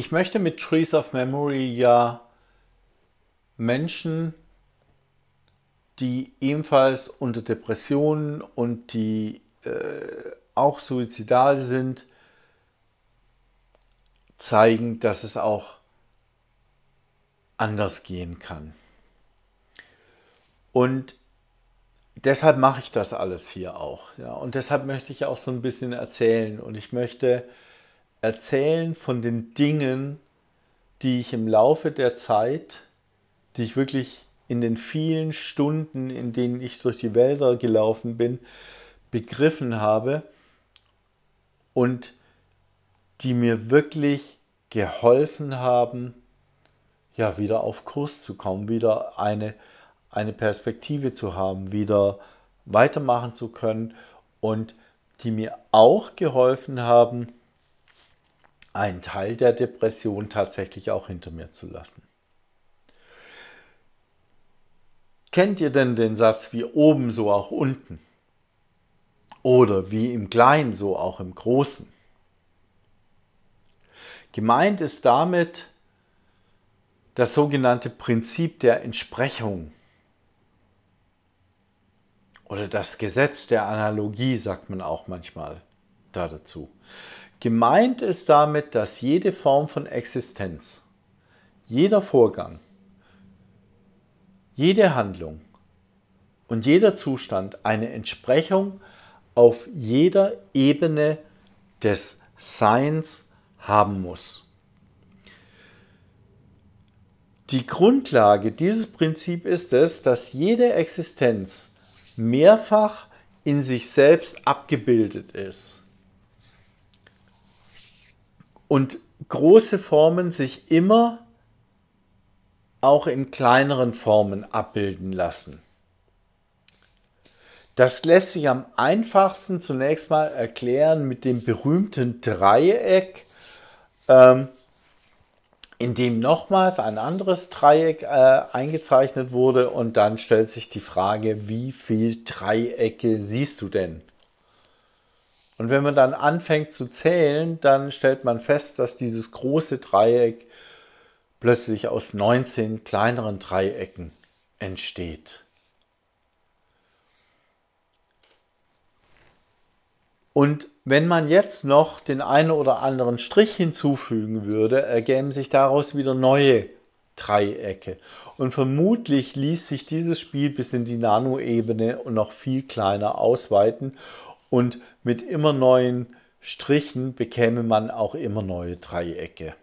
Ich möchte mit Trees of Memory ja Menschen, die ebenfalls unter Depressionen und die äh, auch suizidal sind, zeigen, dass es auch anders gehen kann. Und deshalb mache ich das alles hier auch. Ja. Und deshalb möchte ich auch so ein bisschen erzählen. Und ich möchte erzählen von den Dingen, die ich im Laufe der Zeit, die ich wirklich in den vielen Stunden, in denen ich durch die Wälder gelaufen bin, begriffen habe und die mir wirklich geholfen haben, ja, wieder auf Kurs zu kommen, wieder eine eine Perspektive zu haben, wieder weitermachen zu können und die mir auch geholfen haben, einen Teil der Depression tatsächlich auch hinter mir zu lassen. Kennt ihr denn den Satz wie oben so auch unten? Oder wie im Kleinen so auch im Großen? Gemeint ist damit das sogenannte Prinzip der Entsprechung oder das Gesetz der Analogie, sagt man auch manchmal da dazu. Gemeint ist damit, dass jede Form von Existenz, jeder Vorgang, jede Handlung und jeder Zustand eine Entsprechung auf jeder Ebene des Seins haben muss. Die Grundlage dieses Prinzips ist es, dass jede Existenz mehrfach in sich selbst abgebildet ist. Und große Formen sich immer auch in kleineren Formen abbilden lassen. Das lässt sich am einfachsten zunächst mal erklären mit dem berühmten Dreieck. Ähm, in dem nochmals ein anderes Dreieck äh, eingezeichnet wurde und dann stellt sich die Frage, wie viele Dreiecke siehst du denn? Und wenn man dann anfängt zu zählen, dann stellt man fest, dass dieses große Dreieck plötzlich aus 19 kleineren Dreiecken entsteht. Und wenn man jetzt noch den einen oder anderen Strich hinzufügen würde, ergäben sich daraus wieder neue Dreiecke. Und vermutlich ließ sich dieses Spiel bis in die Nanoebene und noch viel kleiner ausweiten. Und mit immer neuen Strichen bekäme man auch immer neue Dreiecke.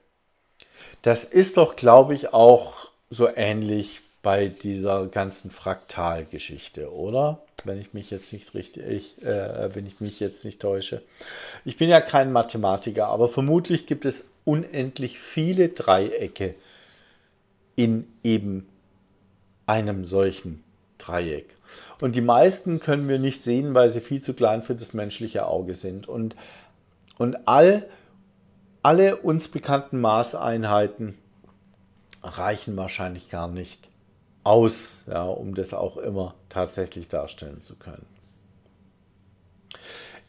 Das ist doch, glaube ich, auch so ähnlich bei dieser ganzen Fraktalgeschichte, oder? Wenn ich mich jetzt nicht richtig, äh, wenn ich mich jetzt nicht täusche. Ich bin ja kein Mathematiker, aber vermutlich gibt es unendlich viele Dreiecke in eben einem solchen Dreieck. Und die meisten können wir nicht sehen, weil sie viel zu klein für das menschliche Auge sind. Und, und all, alle uns bekannten Maßeinheiten reichen wahrscheinlich gar nicht aus, ja, um das auch immer tatsächlich darstellen zu können.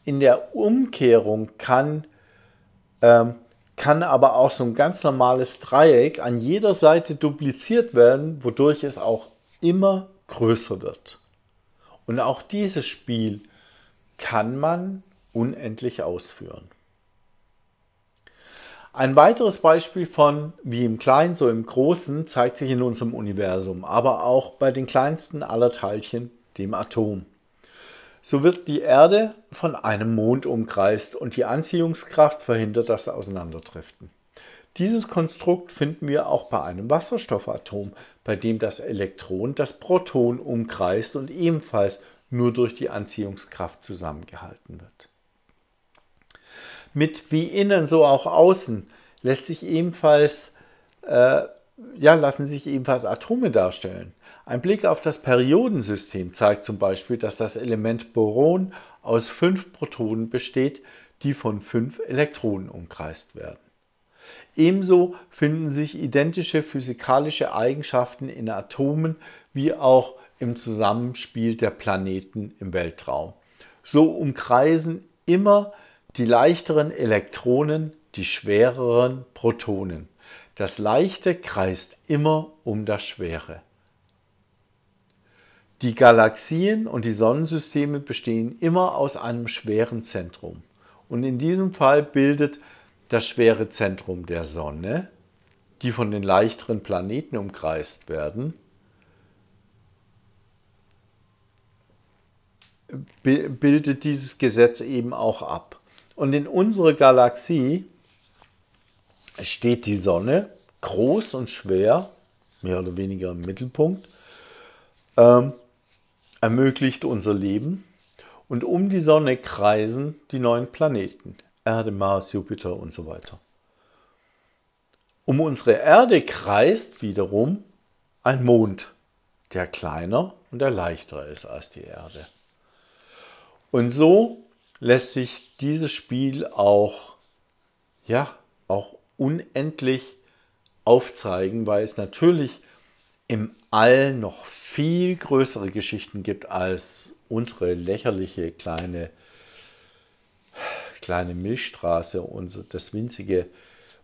In der Umkehrung kann, ähm, kann aber auch so ein ganz normales Dreieck an jeder Seite dupliziert werden, wodurch es auch immer größer wird. Und auch dieses Spiel kann man unendlich ausführen. Ein weiteres Beispiel von wie im Kleinen, so im Großen zeigt sich in unserem Universum, aber auch bei den kleinsten aller Teilchen, dem Atom. So wird die Erde von einem Mond umkreist und die Anziehungskraft verhindert das Auseinanderdriften. Dieses Konstrukt finden wir auch bei einem Wasserstoffatom, bei dem das Elektron das Proton umkreist und ebenfalls nur durch die Anziehungskraft zusammengehalten wird. Mit wie innen so auch außen lässt sich ebenfalls, äh, ja, lassen sich ebenfalls Atome darstellen. Ein Blick auf das Periodensystem zeigt zum Beispiel, dass das Element Boron aus fünf Protonen besteht, die von fünf Elektronen umkreist werden. Ebenso finden sich identische physikalische Eigenschaften in Atomen wie auch im Zusammenspiel der Planeten im Weltraum. So umkreisen immer die leichteren Elektronen die schwereren Protonen. Das Leichte kreist immer um das Schwere. Die Galaxien und die Sonnensysteme bestehen immer aus einem schweren Zentrum. Und in diesem Fall bildet das schwere Zentrum der Sonne, die von den leichteren Planeten umkreist werden, bildet dieses Gesetz eben auch ab. Und in unserer Galaxie steht die Sonne groß und schwer, mehr oder weniger im Mittelpunkt, ähm, ermöglicht unser Leben. Und um die Sonne kreisen die neuen Planeten, Erde, Mars, Jupiter und so weiter. Um unsere Erde kreist wiederum ein Mond, der kleiner und der leichter ist als die Erde. Und so lässt sich dieses Spiel auch, ja, auch unendlich aufzeigen, weil es natürlich im All noch viel größere Geschichten gibt als unsere lächerliche kleine, kleine Milchstraße und das winzige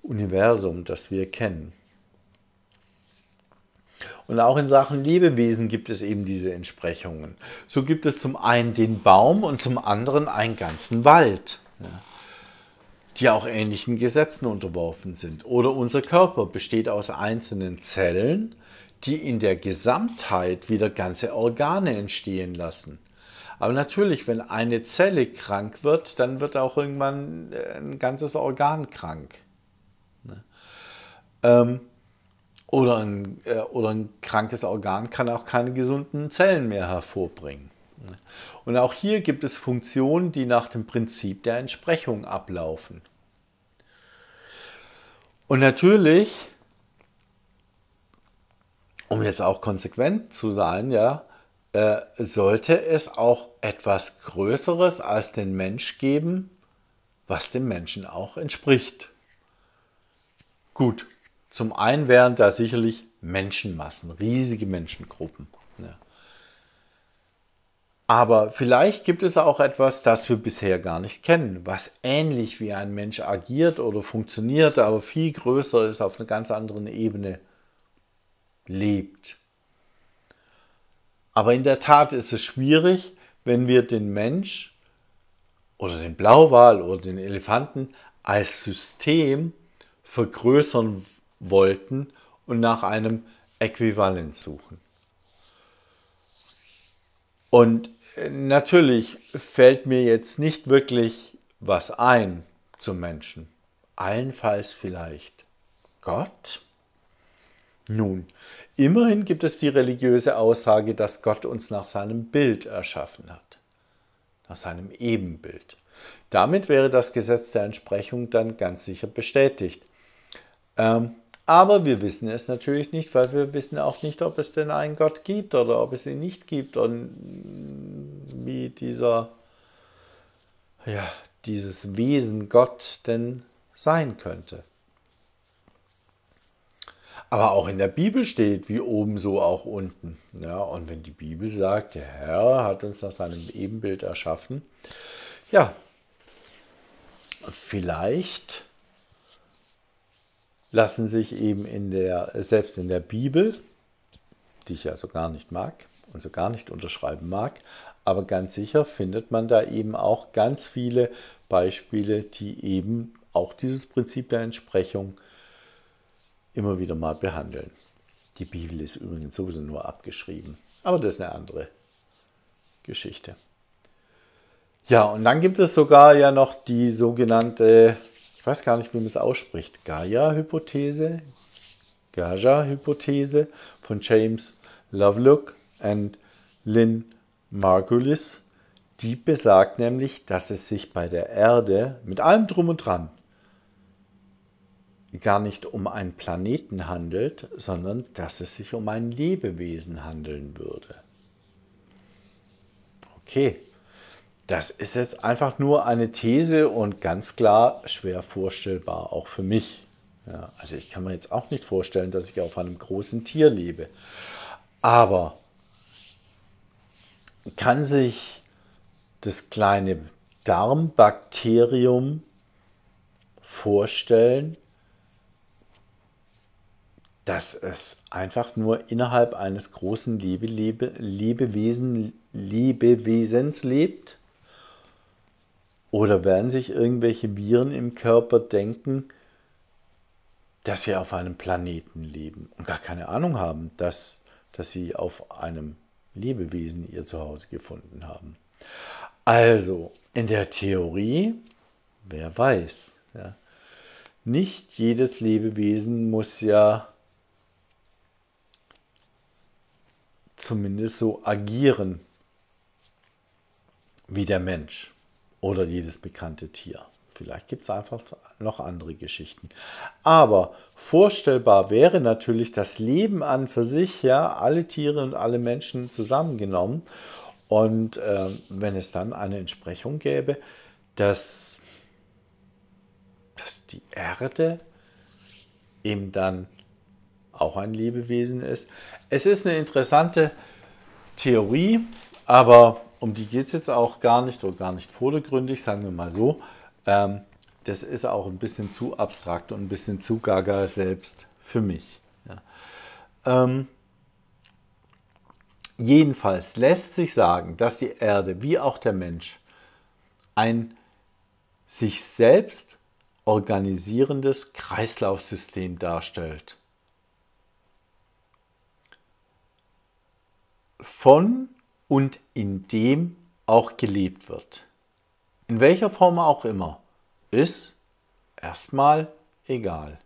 Universum, das wir kennen. Und auch in Sachen Lebewesen gibt es eben diese Entsprechungen. So gibt es zum einen den Baum und zum anderen einen ganzen Wald, ja, die auch ähnlichen Gesetzen unterworfen sind. Oder unser Körper besteht aus einzelnen Zellen, die in der Gesamtheit wieder ganze Organe entstehen lassen. Aber natürlich, wenn eine Zelle krank wird, dann wird auch irgendwann äh, ein ganzes Organ krank. Ne? Ähm, oder ein, äh, oder ein krankes Organ kann auch keine gesunden Zellen mehr hervorbringen. Ne? Und auch hier gibt es Funktionen, die nach dem Prinzip der Entsprechung ablaufen. Und natürlich, um jetzt auch konsequent zu sein, ja, äh, sollte es auch etwas Größeres als den Mensch geben, was dem Menschen auch entspricht. Gut, zum einen wären da sicherlich Menschenmassen, riesige Menschengruppen. Ja. Aber vielleicht gibt es auch etwas, das wir bisher gar nicht kennen, was ähnlich wie ein Mensch agiert oder funktioniert, aber viel größer ist, auf einer ganz anderen Ebene lebt. Aber in der Tat ist es schwierig, wenn wir den Mensch oder den Blauwal oder den Elefanten als System vergrößern wollten und nach einem Äquivalent suchen. Und äh, natürlich fällt mir jetzt nicht wirklich was ein zum Menschen. Allenfalls vielleicht Gott? Nun, immerhin gibt es die religiöse Aussage, dass Gott uns nach seinem Bild erschaffen hat, nach seinem Ebenbild. Damit wäre das Gesetz der Entsprechung dann ganz sicher bestätigt. Ähm, aber wir wissen es natürlich nicht, weil wir wissen auch nicht, ob es denn einen Gott gibt oder ob es ihn nicht gibt und wie dieser, ja, dieses Wesen Gott denn sein könnte. Aber auch in der Bibel steht, wie oben so auch unten. Ja, und wenn die Bibel sagt, der Herr hat uns nach seinem Ebenbild erschaffen, ja, vielleicht lassen sich eben in der, selbst in der Bibel, die ich ja so gar nicht mag und so gar nicht unterschreiben mag, aber ganz sicher findet man da eben auch ganz viele Beispiele, die eben auch dieses Prinzip der Entsprechung immer wieder mal behandeln. Die Bibel ist übrigens sowieso nur abgeschrieben, aber das ist eine andere Geschichte. Ja, und dann gibt es sogar ja noch die sogenannte ich weiß gar nicht, wie man es ausspricht, Gaia-Hypothese, Gaja-Hypothese von James Lovelock und Lynn Margulis. Die besagt nämlich, dass es sich bei der Erde mit allem drum und dran gar nicht um einen Planeten handelt, sondern dass es sich um ein Lebewesen handeln würde. Okay, das ist jetzt einfach nur eine These und ganz klar schwer vorstellbar, auch für mich. Ja, also ich kann mir jetzt auch nicht vorstellen, dass ich auf einem großen Tier lebe. Aber kann sich das kleine Darmbakterium vorstellen, dass es einfach nur innerhalb eines großen Lebe, Lebe, Lebewesen, Lebewesens lebt? Oder werden sich irgendwelche Viren im Körper denken, dass sie auf einem Planeten leben und gar keine Ahnung haben, dass, dass sie auf einem Lebewesen ihr Zuhause gefunden haben? Also, in der Theorie, wer weiß, ja, nicht jedes Lebewesen muss ja zumindest so agieren wie der Mensch oder jedes bekannte Tier. Vielleicht gibt es einfach noch andere Geschichten. Aber vorstellbar wäre natürlich das Leben an für sich, ja, alle Tiere und alle Menschen zusammengenommen. Und äh, wenn es dann eine Entsprechung gäbe, dass, dass die Erde eben dann auch ein Lebewesen ist. Es ist eine interessante Theorie, aber um die geht es jetzt auch gar nicht oder gar nicht vordergründig, sagen wir mal so. Ähm, das ist auch ein bisschen zu abstrakt und ein bisschen zu gaga selbst für mich. Ja. Ähm, jedenfalls lässt sich sagen, dass die Erde wie auch der Mensch ein sich selbst organisierendes Kreislaufsystem darstellt. Von und in dem auch gelebt wird. In welcher Form auch immer, ist erstmal egal.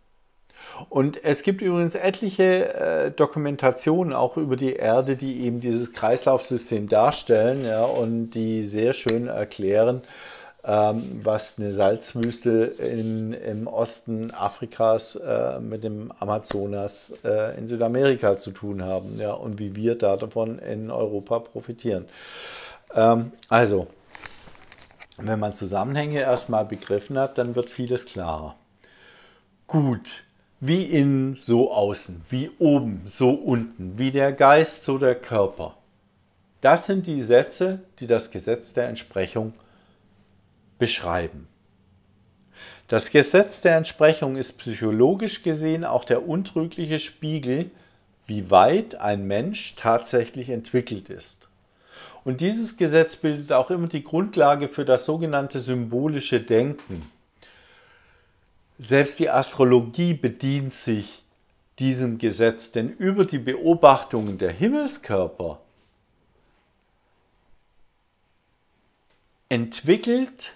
Und es gibt übrigens etliche äh, Dokumentationen auch über die Erde, die eben dieses Kreislaufsystem darstellen ja, und die sehr schön erklären, ähm, was eine Salzwüste in, im Osten Afrikas äh, mit dem Amazonas äh, in Südamerika zu tun haben ja, und wie wir davon in Europa profitieren. Ähm, also, wenn man Zusammenhänge erstmal begriffen hat, dann wird vieles klarer. Gut, wie innen, so außen, wie oben, so unten, wie der Geist, so der Körper. Das sind die Sätze, die das Gesetz der Entsprechung beschreiben. Das Gesetz der Entsprechung ist psychologisch gesehen auch der untrügliche Spiegel, wie weit ein Mensch tatsächlich entwickelt ist. Und dieses Gesetz bildet auch immer die Grundlage für das sogenannte symbolische Denken. Selbst die Astrologie bedient sich diesem Gesetz, denn über die Beobachtungen der Himmelskörper entwickelt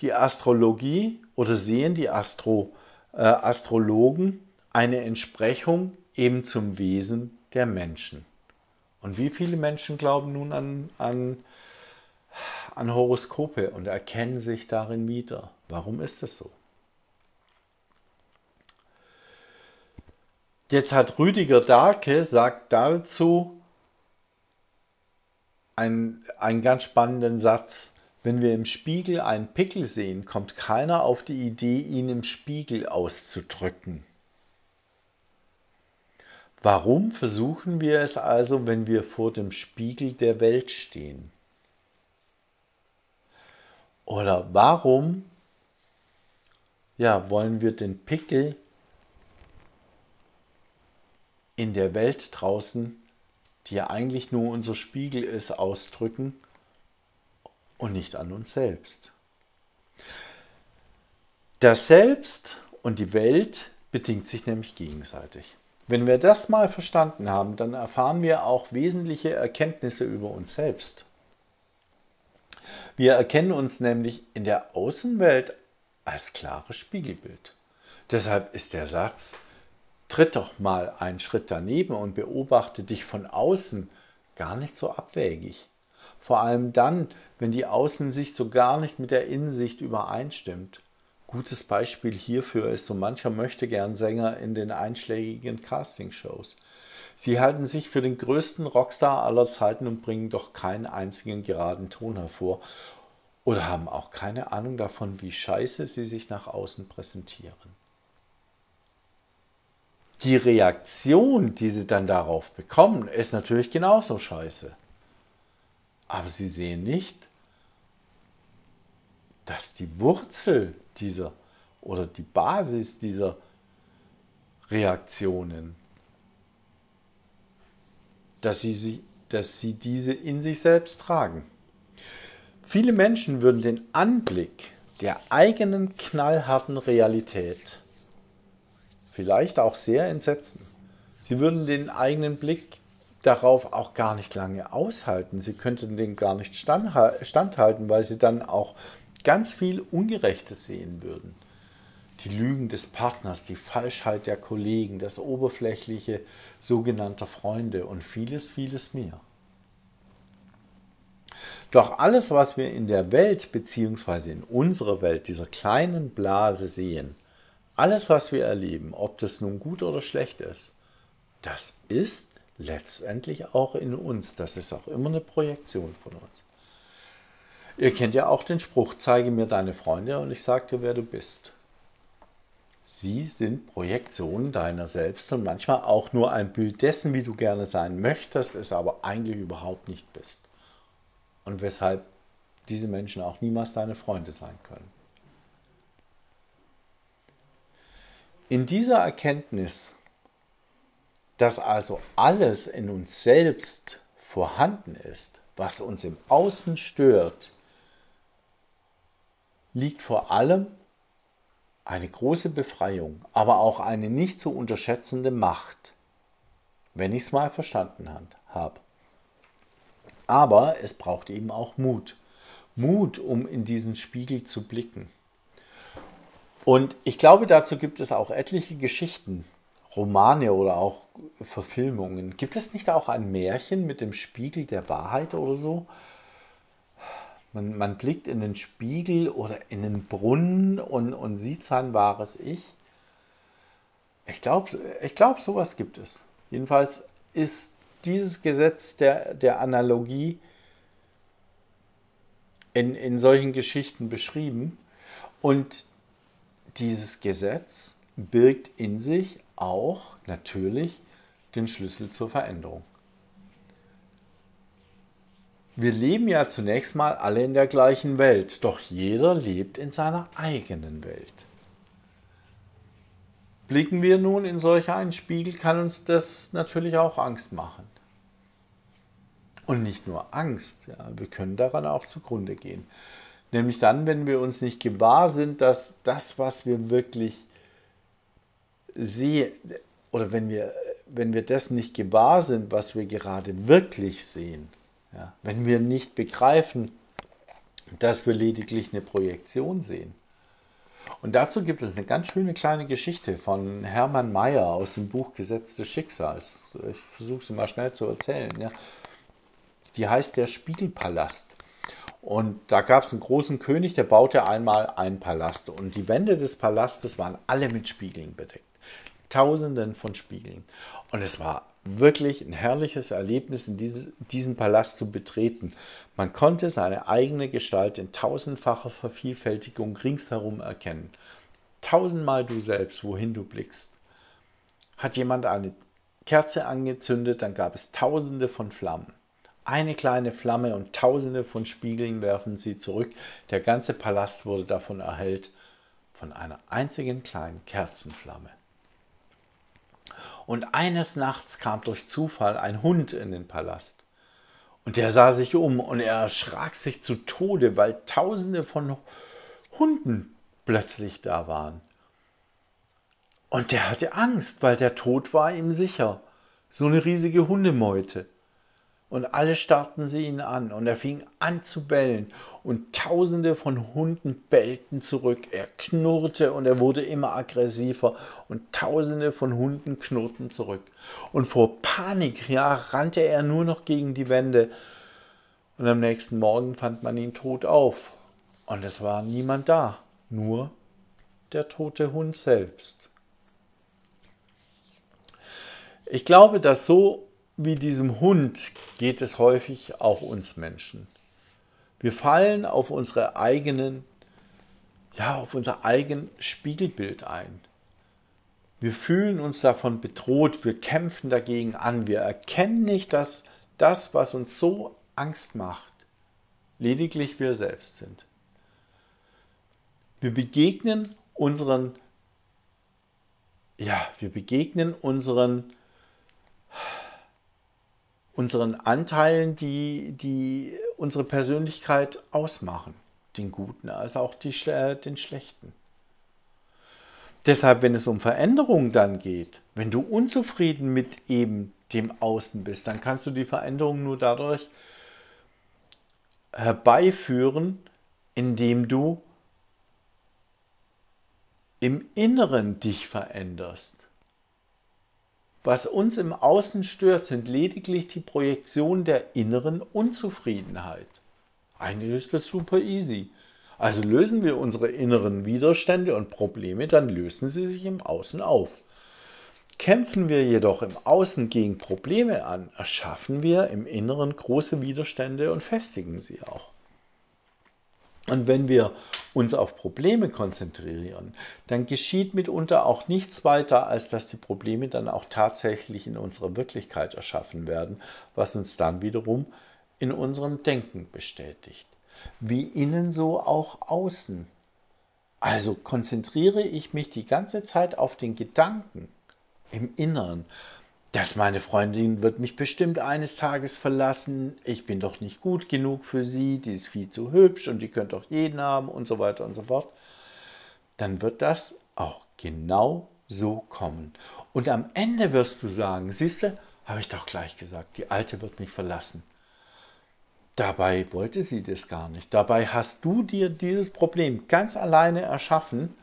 die Astrologie oder sehen die Astro, äh, Astrologen eine Entsprechung eben zum Wesen der Menschen. Und wie viele Menschen glauben nun an, an, an Horoskope und erkennen sich darin wieder? Warum ist das so? Jetzt hat Rüdiger Dahlke sagt dazu einen, einen ganz spannenden Satz. Wenn wir im Spiegel einen Pickel sehen, kommt keiner auf die Idee, ihn im Spiegel auszudrücken. Warum versuchen wir es also, wenn wir vor dem Spiegel der Welt stehen? Oder warum ja, wollen wir den Pickel in der Welt draußen, die ja eigentlich nur unser Spiegel ist, ausdrücken und nicht an uns selbst? Das Selbst und die Welt bedingt sich nämlich gegenseitig. Wenn wir das mal verstanden haben, dann erfahren wir auch wesentliche Erkenntnisse über uns selbst. Wir erkennen uns nämlich in der Außenwelt als klares Spiegelbild. Deshalb ist der Satz, tritt doch mal einen Schritt daneben und beobachte dich von außen gar nicht so abwägig. Vor allem dann, wenn die Außensicht so gar nicht mit der Innensicht übereinstimmt. Gutes Beispiel hierfür ist so mancher möchte gern Sänger in den einschlägigen Castingshows. Sie halten sich für den größten Rockstar aller Zeiten und bringen doch keinen einzigen geraden Ton hervor oder haben auch keine Ahnung davon, wie scheiße sie sich nach außen präsentieren. Die Reaktion, die sie dann darauf bekommen, ist natürlich genauso scheiße. Aber sie sehen nicht, dass die Wurzel dieser oder die Basis dieser Reaktionen, dass sie, dass sie diese in sich selbst tragen. Viele Menschen würden den Anblick der eigenen knallharten Realität vielleicht auch sehr entsetzen. Sie würden den eigenen Blick darauf auch gar nicht lange aushalten. Sie könnten den gar nicht standhalten, weil sie dann auch ganz viel Ungerechtes sehen würden. Die Lügen des Partners, die Falschheit der Kollegen, das oberflächliche sogenannter Freunde und vieles, vieles mehr. Doch alles, was wir in der Welt bzw. in unserer Welt, dieser kleinen Blase sehen, alles, was wir erleben, ob das nun gut oder schlecht ist, das ist letztendlich auch in uns. Das ist auch immer eine Projektion von uns. Ihr kennt ja auch den Spruch, zeige mir deine Freunde und ich sage dir, wer du bist. Sie sind Projektionen deiner selbst und manchmal auch nur ein Bild dessen, wie du gerne sein möchtest, es aber eigentlich überhaupt nicht bist. Und weshalb diese Menschen auch niemals deine Freunde sein können. In dieser Erkenntnis, dass also alles in uns selbst vorhanden ist, was uns im Außen stört, liegt vor allem eine große Befreiung, aber auch eine nicht zu unterschätzende Macht, wenn ich es mal verstanden habe. Aber es braucht eben auch Mut. Mut, um in diesen Spiegel zu blicken. Und ich glaube, dazu gibt es auch etliche Geschichten, Romane oder auch Verfilmungen. Gibt es nicht auch ein Märchen mit dem Spiegel der Wahrheit oder so? Man, man blickt in den Spiegel oder in den Brunnen und, und sieht sein wahres Ich. Ich glaube, ich glaub, sowas gibt es. Jedenfalls ist dieses Gesetz der, der Analogie in, in solchen Geschichten beschrieben. Und dieses Gesetz birgt in sich auch natürlich den Schlüssel zur Veränderung. Wir leben ja zunächst mal alle in der gleichen Welt, doch jeder lebt in seiner eigenen Welt. Blicken wir nun in solch einen Spiegel, kann uns das natürlich auch Angst machen. Und nicht nur Angst, ja, wir können daran auch zugrunde gehen. Nämlich dann, wenn wir uns nicht gewahr sind, dass das, was wir wirklich sehen, oder wenn wir, wenn wir das nicht gewahr sind, was wir gerade wirklich sehen, ja, wenn wir nicht begreifen, dass wir lediglich eine Projektion sehen. Und dazu gibt es eine ganz schöne kleine Geschichte von Hermann Mayer aus dem Buch Gesetz des Schicksals. Ich versuche sie mal schnell zu erzählen. Ja. Die heißt der Spiegelpalast. Und da gab es einen großen König, der baute einmal einen Palast. Und die Wände des Palastes waren alle mit Spiegeln bedeckt. Tausenden von Spiegeln. Und es war wirklich ein herrliches Erlebnis, in diese, diesen Palast zu betreten. Man konnte seine eigene Gestalt in tausendfacher Vervielfältigung ringsherum erkennen. Tausendmal du selbst, wohin du blickst. Hat jemand eine Kerze angezündet, dann gab es tausende von Flammen. Eine kleine Flamme und tausende von Spiegeln werfen sie zurück. Der ganze Palast wurde davon erhellt, von einer einzigen kleinen Kerzenflamme. Und eines Nachts kam durch Zufall ein Hund in den Palast. Und der sah sich um und er erschrak sich zu Tode, weil tausende von Hunden plötzlich da waren. Und der hatte Angst, weil der Tod war ihm sicher. So eine riesige Hundemeute. Und alle starrten sie ihn an und er fing an zu bellen und tausende von Hunden bellten zurück. Er knurrte und er wurde immer aggressiver und tausende von Hunden knurrten zurück. Und vor Panik, ja, rannte er nur noch gegen die Wände. Und am nächsten Morgen fand man ihn tot auf. Und es war niemand da, nur der tote Hund selbst. Ich glaube, dass so wie diesem Hund geht es häufig auch uns Menschen. Wir fallen auf unsere eigenen, ja, auf unser eigen Spiegelbild ein. Wir fühlen uns davon bedroht, wir kämpfen dagegen an, wir erkennen nicht, dass das, was uns so Angst macht, lediglich wir selbst sind. Wir begegnen unseren, ja, wir begegnen unseren, unseren Anteilen, die, die unsere Persönlichkeit ausmachen. Den guten als auch die, den schlechten. Deshalb, wenn es um Veränderungen dann geht, wenn du unzufrieden mit eben dem Außen bist, dann kannst du die Veränderung nur dadurch herbeiführen, indem du im Inneren dich veränderst. Was uns im Außen stört, sind lediglich die Projektion der inneren Unzufriedenheit. Eigentlich ist das super easy. Also lösen wir unsere inneren Widerstände und Probleme, dann lösen sie sich im Außen auf. Kämpfen wir jedoch im Außen gegen Probleme an, erschaffen wir im Inneren große Widerstände und festigen sie auch. Und wenn wir uns auf Probleme konzentrieren, dann geschieht mitunter auch nichts weiter, als dass die Probleme dann auch tatsächlich in unserer Wirklichkeit erschaffen werden, was uns dann wiederum in unserem Denken bestätigt. Wie innen so auch außen. Also konzentriere ich mich die ganze Zeit auf den Gedanken im Inneren, dass meine Freundin wird mich bestimmt eines Tages verlassen, ich bin doch nicht gut genug für sie, die ist viel zu hübsch und die könnte doch jeden haben und so weiter und so fort, dann wird das auch genau so kommen. Und am Ende wirst du sagen, siehst du, habe ich doch gleich gesagt, die Alte wird mich verlassen. Dabei wollte sie das gar nicht. Dabei hast du dir dieses Problem ganz alleine erschaffen,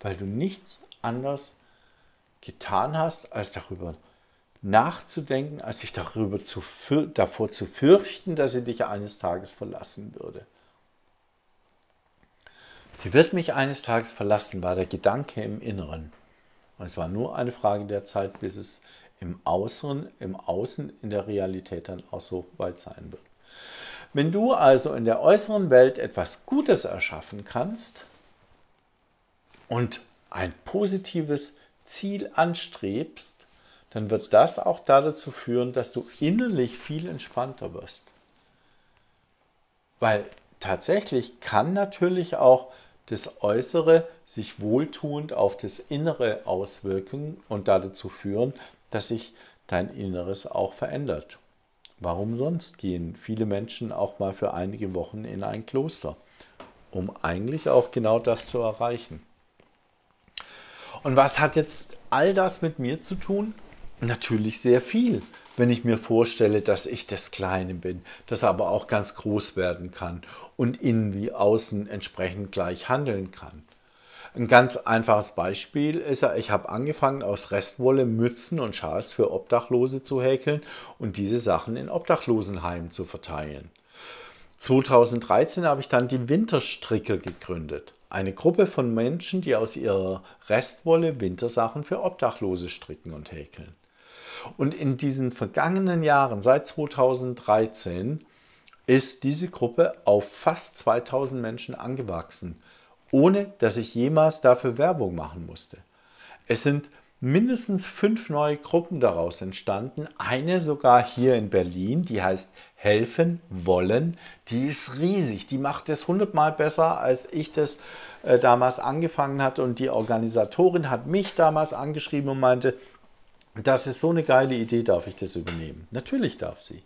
weil du nichts anderes getan hast, als darüber nachzudenken, als sich darüber zu, davor zu fürchten, dass sie dich eines Tages verlassen würde. Sie wird mich eines Tages verlassen, war der Gedanke im Inneren. Und es war nur eine Frage der Zeit, bis es im Außen, im Außen in der Realität dann auch so weit sein wird. Wenn du also in der äußeren Welt etwas Gutes erschaffen kannst und ein positives Ziel anstrebst, dann wird das auch dazu führen, dass du innerlich viel entspannter wirst. Weil tatsächlich kann natürlich auch das Äußere sich wohltuend auf das Innere auswirken und dazu führen, dass sich dein Inneres auch verändert. Warum sonst gehen viele Menschen auch mal für einige Wochen in ein Kloster, um eigentlich auch genau das zu erreichen? Und was hat jetzt all das mit mir zu tun? Natürlich sehr viel, wenn ich mir vorstelle, dass ich das Kleine bin, das aber auch ganz groß werden kann und innen wie außen entsprechend gleich handeln kann. Ein ganz einfaches Beispiel ist ja, ich habe angefangen aus Restwolle Mützen und Schals für Obdachlose zu häkeln und diese Sachen in Obdachlosenheimen zu verteilen. 2013 habe ich dann die Winterstricker gegründet. Eine Gruppe von Menschen, die aus ihrer Restwolle Wintersachen für Obdachlose stricken und häkeln. Und in diesen vergangenen Jahren, seit 2013, ist diese Gruppe auf fast 2000 Menschen angewachsen, ohne dass ich jemals dafür Werbung machen musste. Es sind mindestens fünf neue Gruppen daraus entstanden. Eine sogar hier in Berlin, die heißt Helfen wollen. Die ist riesig. Die macht es hundertmal besser, als ich das äh, damals angefangen hatte. Und die Organisatorin hat mich damals angeschrieben und meinte, das ist so eine geile Idee, darf ich das übernehmen? Natürlich darf sie.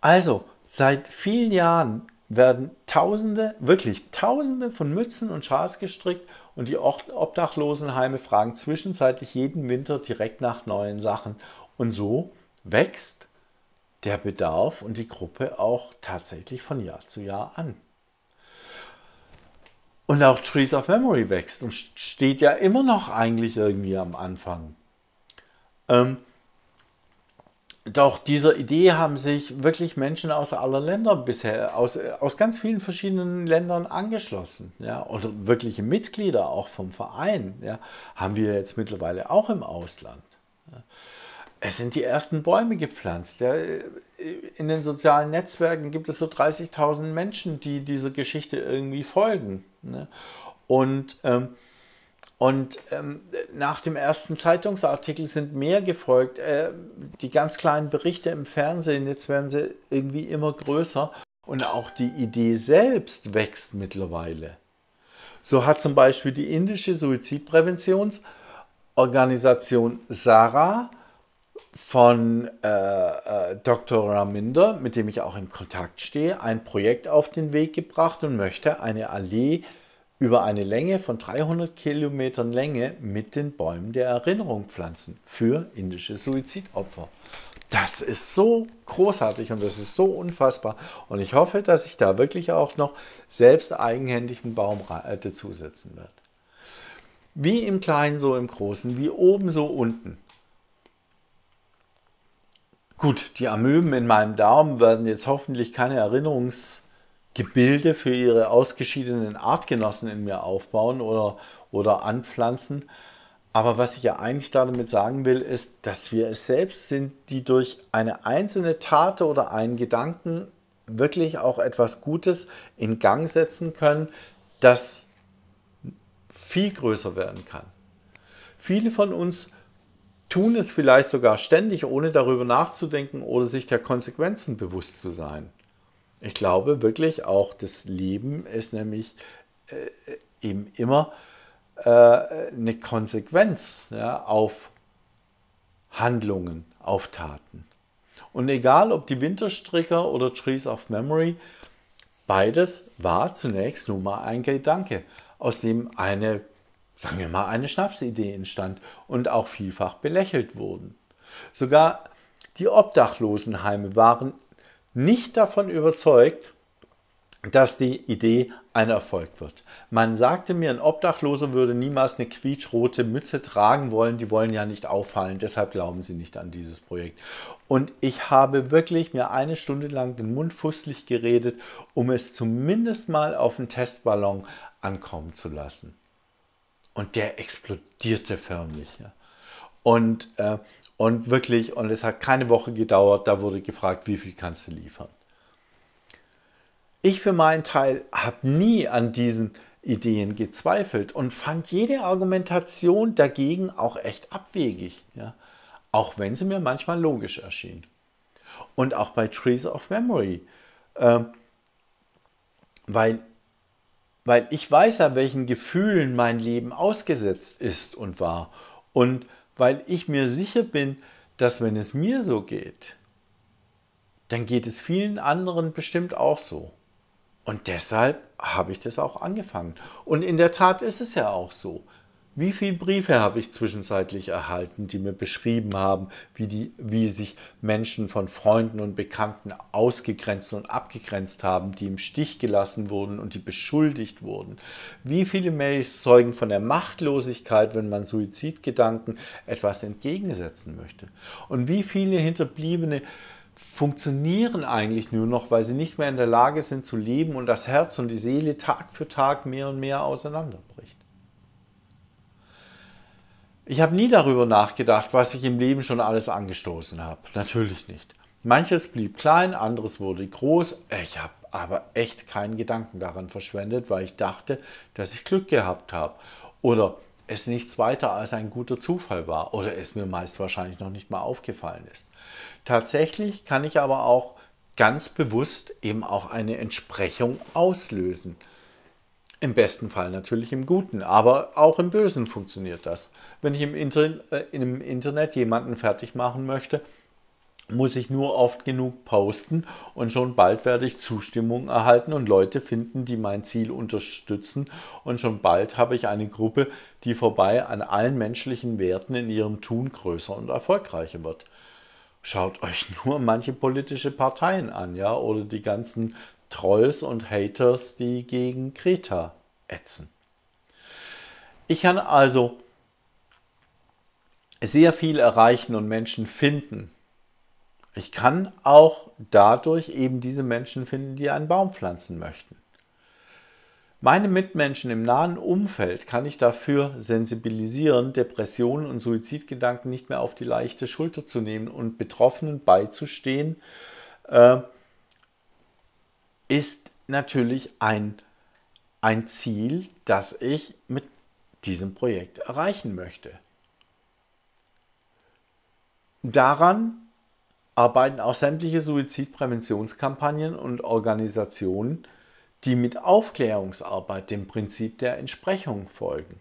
Also, seit vielen Jahren werden Tausende, wirklich Tausende von Mützen und Schals gestrickt und die Obdachlosenheime fragen zwischenzeitlich jeden Winter direkt nach neuen Sachen. Und so wächst der Bedarf und die Gruppe auch tatsächlich von Jahr zu Jahr an. Und auch Trees of Memory wächst und steht ja immer noch eigentlich irgendwie am Anfang. Ähm, doch dieser Idee haben sich wirklich Menschen aus aller Länder bisher, aus, aus ganz vielen verschiedenen Ländern angeschlossen. Ja, oder wirkliche Mitglieder auch vom Verein ja, haben wir jetzt mittlerweile auch im Ausland. Ja. Es sind die ersten Bäume gepflanzt. Ja. In den sozialen Netzwerken gibt es so 30.000 Menschen, die dieser Geschichte irgendwie folgen. Ne. Und ähm, und ähm, nach dem ersten Zeitungsartikel sind mehr gefolgt. Äh, die ganz kleinen Berichte im Fernsehen, jetzt werden sie irgendwie immer größer. Und auch die Idee selbst wächst mittlerweile. So hat zum Beispiel die indische Suizidpräventionsorganisation SARA von äh, äh, Dr. Raminder, mit dem ich auch in Kontakt stehe, ein Projekt auf den Weg gebracht und möchte eine Allee über eine Länge von 300 Kilometern Länge mit den Bäumen der Erinnerung pflanzen für indische Suizidopfer. Das ist so großartig und das ist so unfassbar. Und ich hoffe, dass ich da wirklich auch noch selbst eigenhändig einen Baum dazusetzen werde. Wie im Kleinen, so im Großen, wie oben, so unten. Gut, die Amöben in meinem Darm werden jetzt hoffentlich keine Erinnerungsgebilde für ihre ausgeschiedenen Artgenossen in mir aufbauen oder, oder anpflanzen. Aber was ich ja eigentlich damit sagen will, ist, dass wir es selbst sind, die durch eine einzelne Tat oder einen Gedanken wirklich auch etwas Gutes in Gang setzen können, das viel größer werden kann. Viele von uns tun es vielleicht sogar ständig, ohne darüber nachzudenken oder sich der Konsequenzen bewusst zu sein. Ich glaube wirklich auch, das Leben ist nämlich äh, eben immer äh, eine Konsequenz ja, auf Handlungen, auf Taten. Und egal ob die Winterstricker oder Trees of Memory, beides war zunächst nur mal ein Gedanke, aus dem eine sagen wir mal, eine Schnapsidee entstand und auch vielfach belächelt wurden. Sogar die Obdachlosenheime waren nicht davon überzeugt, dass die Idee ein Erfolg wird. Man sagte mir, ein Obdachloser würde niemals eine quietschrote Mütze tragen wollen, die wollen ja nicht auffallen, deshalb glauben sie nicht an dieses Projekt. Und ich habe wirklich mir eine Stunde lang den Mund fußlich geredet, um es zumindest mal auf einen Testballon ankommen zu lassen. Und der explodierte förmlich. Ja. Und, äh, und wirklich, und es hat keine Woche gedauert, da wurde gefragt, wie viel kannst du liefern. Ich für meinen Teil habe nie an diesen Ideen gezweifelt und fand jede Argumentation dagegen auch echt abwegig, ja? auch wenn sie mir manchmal logisch erschien. Und auch bei Trees of Memory, äh, weil weil ich weiß, an welchen Gefühlen mein Leben ausgesetzt ist und war. Und weil ich mir sicher bin, dass wenn es mir so geht, dann geht es vielen anderen bestimmt auch so. Und deshalb habe ich das auch angefangen. Und in der Tat ist es ja auch so. Wie viele Briefe habe ich zwischenzeitlich erhalten, die mir beschrieben haben, wie, die, wie sich Menschen von Freunden und Bekannten ausgegrenzt und abgegrenzt haben, die im Stich gelassen wurden und die beschuldigt wurden? Wie viele Mails zeugen von der Machtlosigkeit, wenn man Suizidgedanken etwas entgegensetzen möchte? Und wie viele Hinterbliebene funktionieren eigentlich nur noch, weil sie nicht mehr in der Lage sind zu leben und das Herz und die Seele Tag für Tag mehr und mehr auseinanderbricht? Ich habe nie darüber nachgedacht, was ich im Leben schon alles angestoßen habe. Natürlich nicht. Manches blieb klein, anderes wurde groß. Ich habe aber echt keinen Gedanken daran verschwendet, weil ich dachte, dass ich Glück gehabt habe. Oder es nichts weiter als ein guter Zufall war. Oder es mir meist wahrscheinlich noch nicht mal aufgefallen ist. Tatsächlich kann ich aber auch ganz bewusst eben auch eine Entsprechung auslösen. Im besten Fall natürlich im Guten, aber auch im Bösen funktioniert das. Wenn ich im, Inter äh, im Internet jemanden fertig machen möchte, muss ich nur oft genug posten und schon bald werde ich Zustimmung erhalten und Leute finden, die mein Ziel unterstützen und schon bald habe ich eine Gruppe, die vorbei an allen menschlichen Werten in ihrem Tun größer und erfolgreicher wird. Schaut euch nur manche politische Parteien an, ja, oder die ganzen Trolls und Haters, die gegen Kreta ätzen. Ich kann also sehr viel erreichen und Menschen finden. Ich kann auch dadurch eben diese Menschen finden, die einen Baum pflanzen möchten. Meine Mitmenschen im nahen Umfeld kann ich dafür sensibilisieren, Depressionen und Suizidgedanken nicht mehr auf die leichte Schulter zu nehmen und Betroffenen beizustehen, äh, ist natürlich ein, ein Ziel, das ich mit diesem Projekt erreichen möchte. Daran arbeiten auch sämtliche Suizidpräventionskampagnen und Organisationen, die mit Aufklärungsarbeit dem Prinzip der Entsprechung folgen.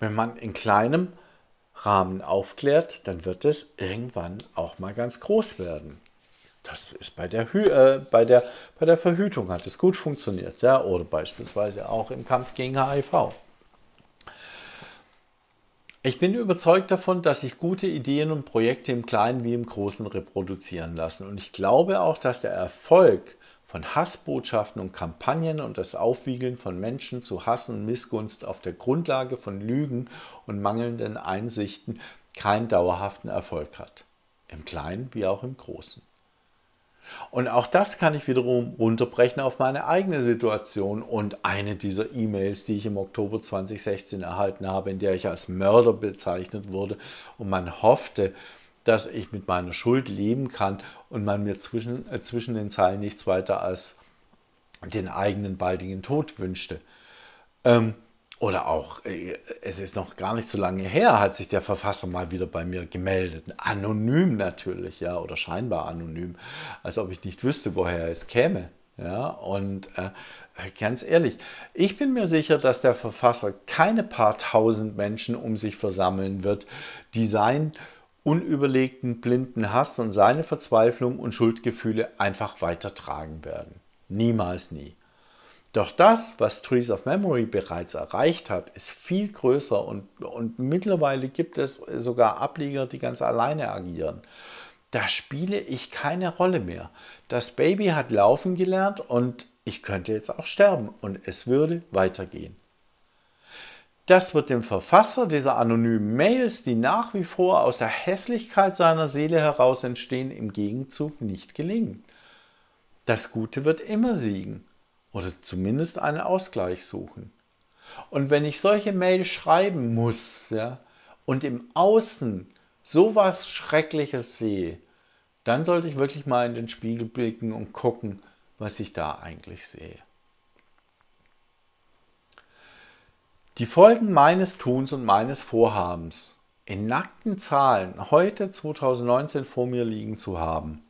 Wenn man in kleinem Rahmen aufklärt, dann wird es irgendwann auch mal ganz groß werden. Das ist bei der, Hü äh, bei der, bei der Verhütung hat es gut funktioniert, ja, oder beispielsweise auch im Kampf gegen HIV. Ich bin überzeugt davon, dass sich gute Ideen und Projekte im Kleinen wie im Großen reproduzieren lassen. Und ich glaube auch, dass der Erfolg von Hassbotschaften und Kampagnen und das Aufwiegeln von Menschen zu Hass und Missgunst auf der Grundlage von Lügen und mangelnden Einsichten keinen dauerhaften Erfolg hat. Im Kleinen wie auch im Großen. Und auch das kann ich wiederum runterbrechen auf meine eigene Situation und eine dieser E-Mails, die ich im Oktober 2016 erhalten habe, in der ich als Mörder bezeichnet wurde und man hoffte, dass ich mit meiner Schuld leben kann und man mir zwischen, äh, zwischen den Zeilen nichts weiter als den eigenen baldigen Tod wünschte. Ähm, oder auch, äh, es ist noch gar nicht so lange her, hat sich der Verfasser mal wieder bei mir gemeldet. Anonym natürlich, ja, oder scheinbar anonym, als ob ich nicht wüsste, woher es käme. Ja, und äh, ganz ehrlich, ich bin mir sicher, dass der Verfasser keine paar tausend Menschen um sich versammeln wird, die sein unüberlegten blinden Hass und seine Verzweiflung und Schuldgefühle einfach weitertragen werden. Niemals nie. Doch das, was Trees of Memory bereits erreicht hat, ist viel größer und, und mittlerweile gibt es sogar Ableger, die ganz alleine agieren. Da spiele ich keine Rolle mehr. Das Baby hat laufen gelernt und ich könnte jetzt auch sterben und es würde weitergehen. Das wird dem Verfasser dieser anonymen Mails, die nach wie vor aus der Hässlichkeit seiner Seele heraus entstehen, im Gegenzug nicht gelingen. Das Gute wird immer siegen oder zumindest einen Ausgleich suchen. Und wenn ich solche Mails schreiben muss ja, und im Außen sowas Schreckliches sehe, dann sollte ich wirklich mal in den Spiegel blicken und gucken, was ich da eigentlich sehe. Die Folgen meines Tuns und meines Vorhabens in nackten Zahlen heute 2019 vor mir liegen zu haben,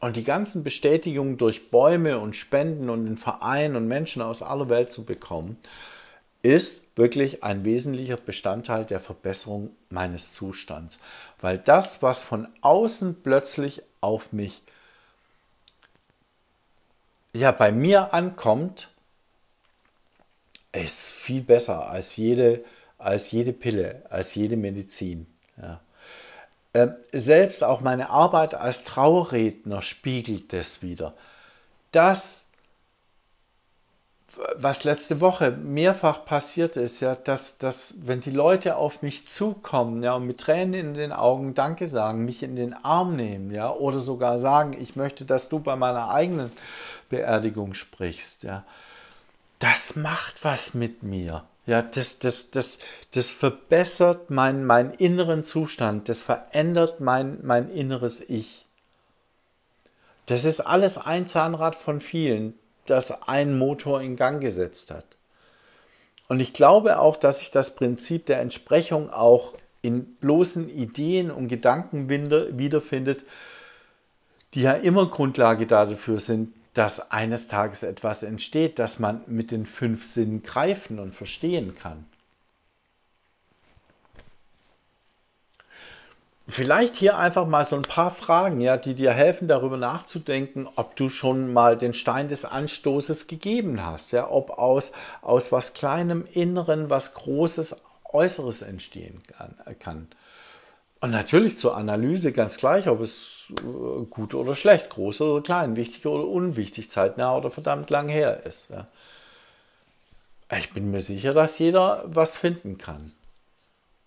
und die ganzen Bestätigungen durch Bäume und Spenden und den Vereinen und Menschen aus aller Welt zu bekommen, ist wirklich ein wesentlicher Bestandteil der Verbesserung meines Zustands. Weil das, was von außen plötzlich auf mich, ja, bei mir ankommt, ist viel besser als jede, als jede Pille, als jede Medizin. Ja. Ähm, selbst auch meine Arbeit als Trauerredner spiegelt das wieder. Das, was letzte Woche mehrfach passiert ist, ja, dass, dass wenn die Leute auf mich zukommen, ja, und mit Tränen in den Augen Danke sagen, mich in den Arm nehmen, ja, oder sogar sagen, ich möchte, dass du bei meiner eigenen Beerdigung sprichst, ja, das macht was mit mir. Ja, das, das, das, das verbessert meinen mein inneren Zustand, das verändert mein, mein inneres Ich. Das ist alles ein Zahnrad von vielen, das einen Motor in Gang gesetzt hat. Und ich glaube auch, dass sich das Prinzip der Entsprechung auch in bloßen Ideen und Gedanken wiederfindet, die ja immer Grundlage dafür sind, dass eines Tages etwas entsteht, das man mit den fünf Sinnen greifen und verstehen kann. Vielleicht hier einfach mal so ein paar Fragen, ja, die dir helfen, darüber nachzudenken, ob du schon mal den Stein des Anstoßes gegeben hast, ja, ob aus, aus was Kleinem Inneren was Großes Äußeres entstehen kann. Und natürlich zur Analyse ganz gleich, ob es äh, gut oder schlecht, groß oder klein, wichtig oder unwichtig, zeitnah oder verdammt lang her ist. Ich bin mir sicher, dass jeder was finden kann.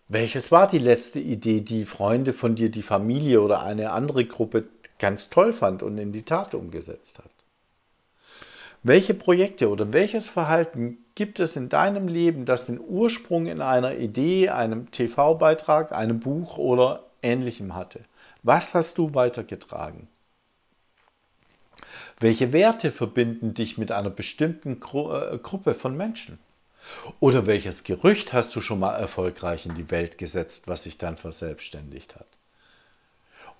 Welches war die letzte Idee, die Freunde von dir, die Familie oder eine andere Gruppe ganz toll fand und in die Tat umgesetzt hat? Welche Projekte oder welches Verhalten gibt es in deinem Leben, das den Ursprung in einer Idee, einem TV-Beitrag, einem Buch oder ähnlichem hatte? Was hast du weitergetragen? Welche Werte verbinden dich mit einer bestimmten Gru äh, Gruppe von Menschen? Oder welches Gerücht hast du schon mal erfolgreich in die Welt gesetzt, was sich dann verselbstständigt hat?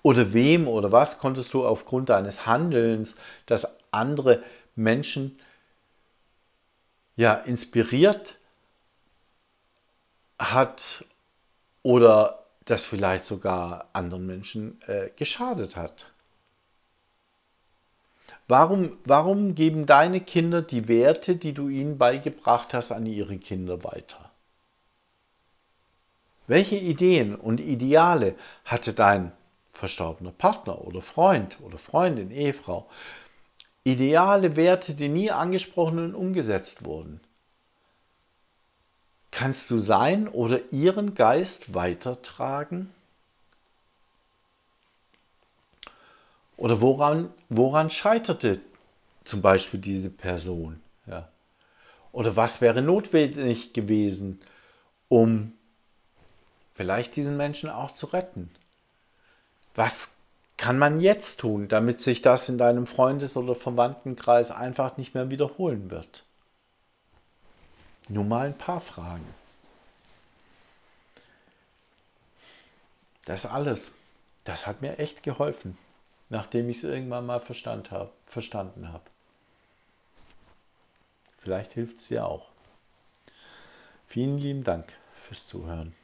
Oder wem oder was konntest du aufgrund deines Handelns, das andere Menschen ja inspiriert hat oder das vielleicht sogar anderen Menschen äh, geschadet hat? Warum, warum geben deine Kinder die Werte, die du ihnen beigebracht hast, an ihre Kinder weiter? Welche Ideen und Ideale hatte dein verstorbener Partner oder Freund oder Freundin, Ehefrau? Ideale Werte, die nie angesprochen und umgesetzt wurden. Kannst du sein oder ihren Geist weitertragen? Oder woran, woran scheiterte zum Beispiel diese Person? Ja. Oder was wäre notwendig gewesen, um vielleicht diesen Menschen auch zu retten? Was kann man jetzt tun, damit sich das in deinem Freundes- oder Verwandtenkreis einfach nicht mehr wiederholen wird? Nur mal ein paar Fragen. Das alles. Das hat mir echt geholfen nachdem ich es irgendwann mal verstand hab, verstanden habe. Vielleicht hilft es dir auch. Vielen lieben Dank fürs Zuhören.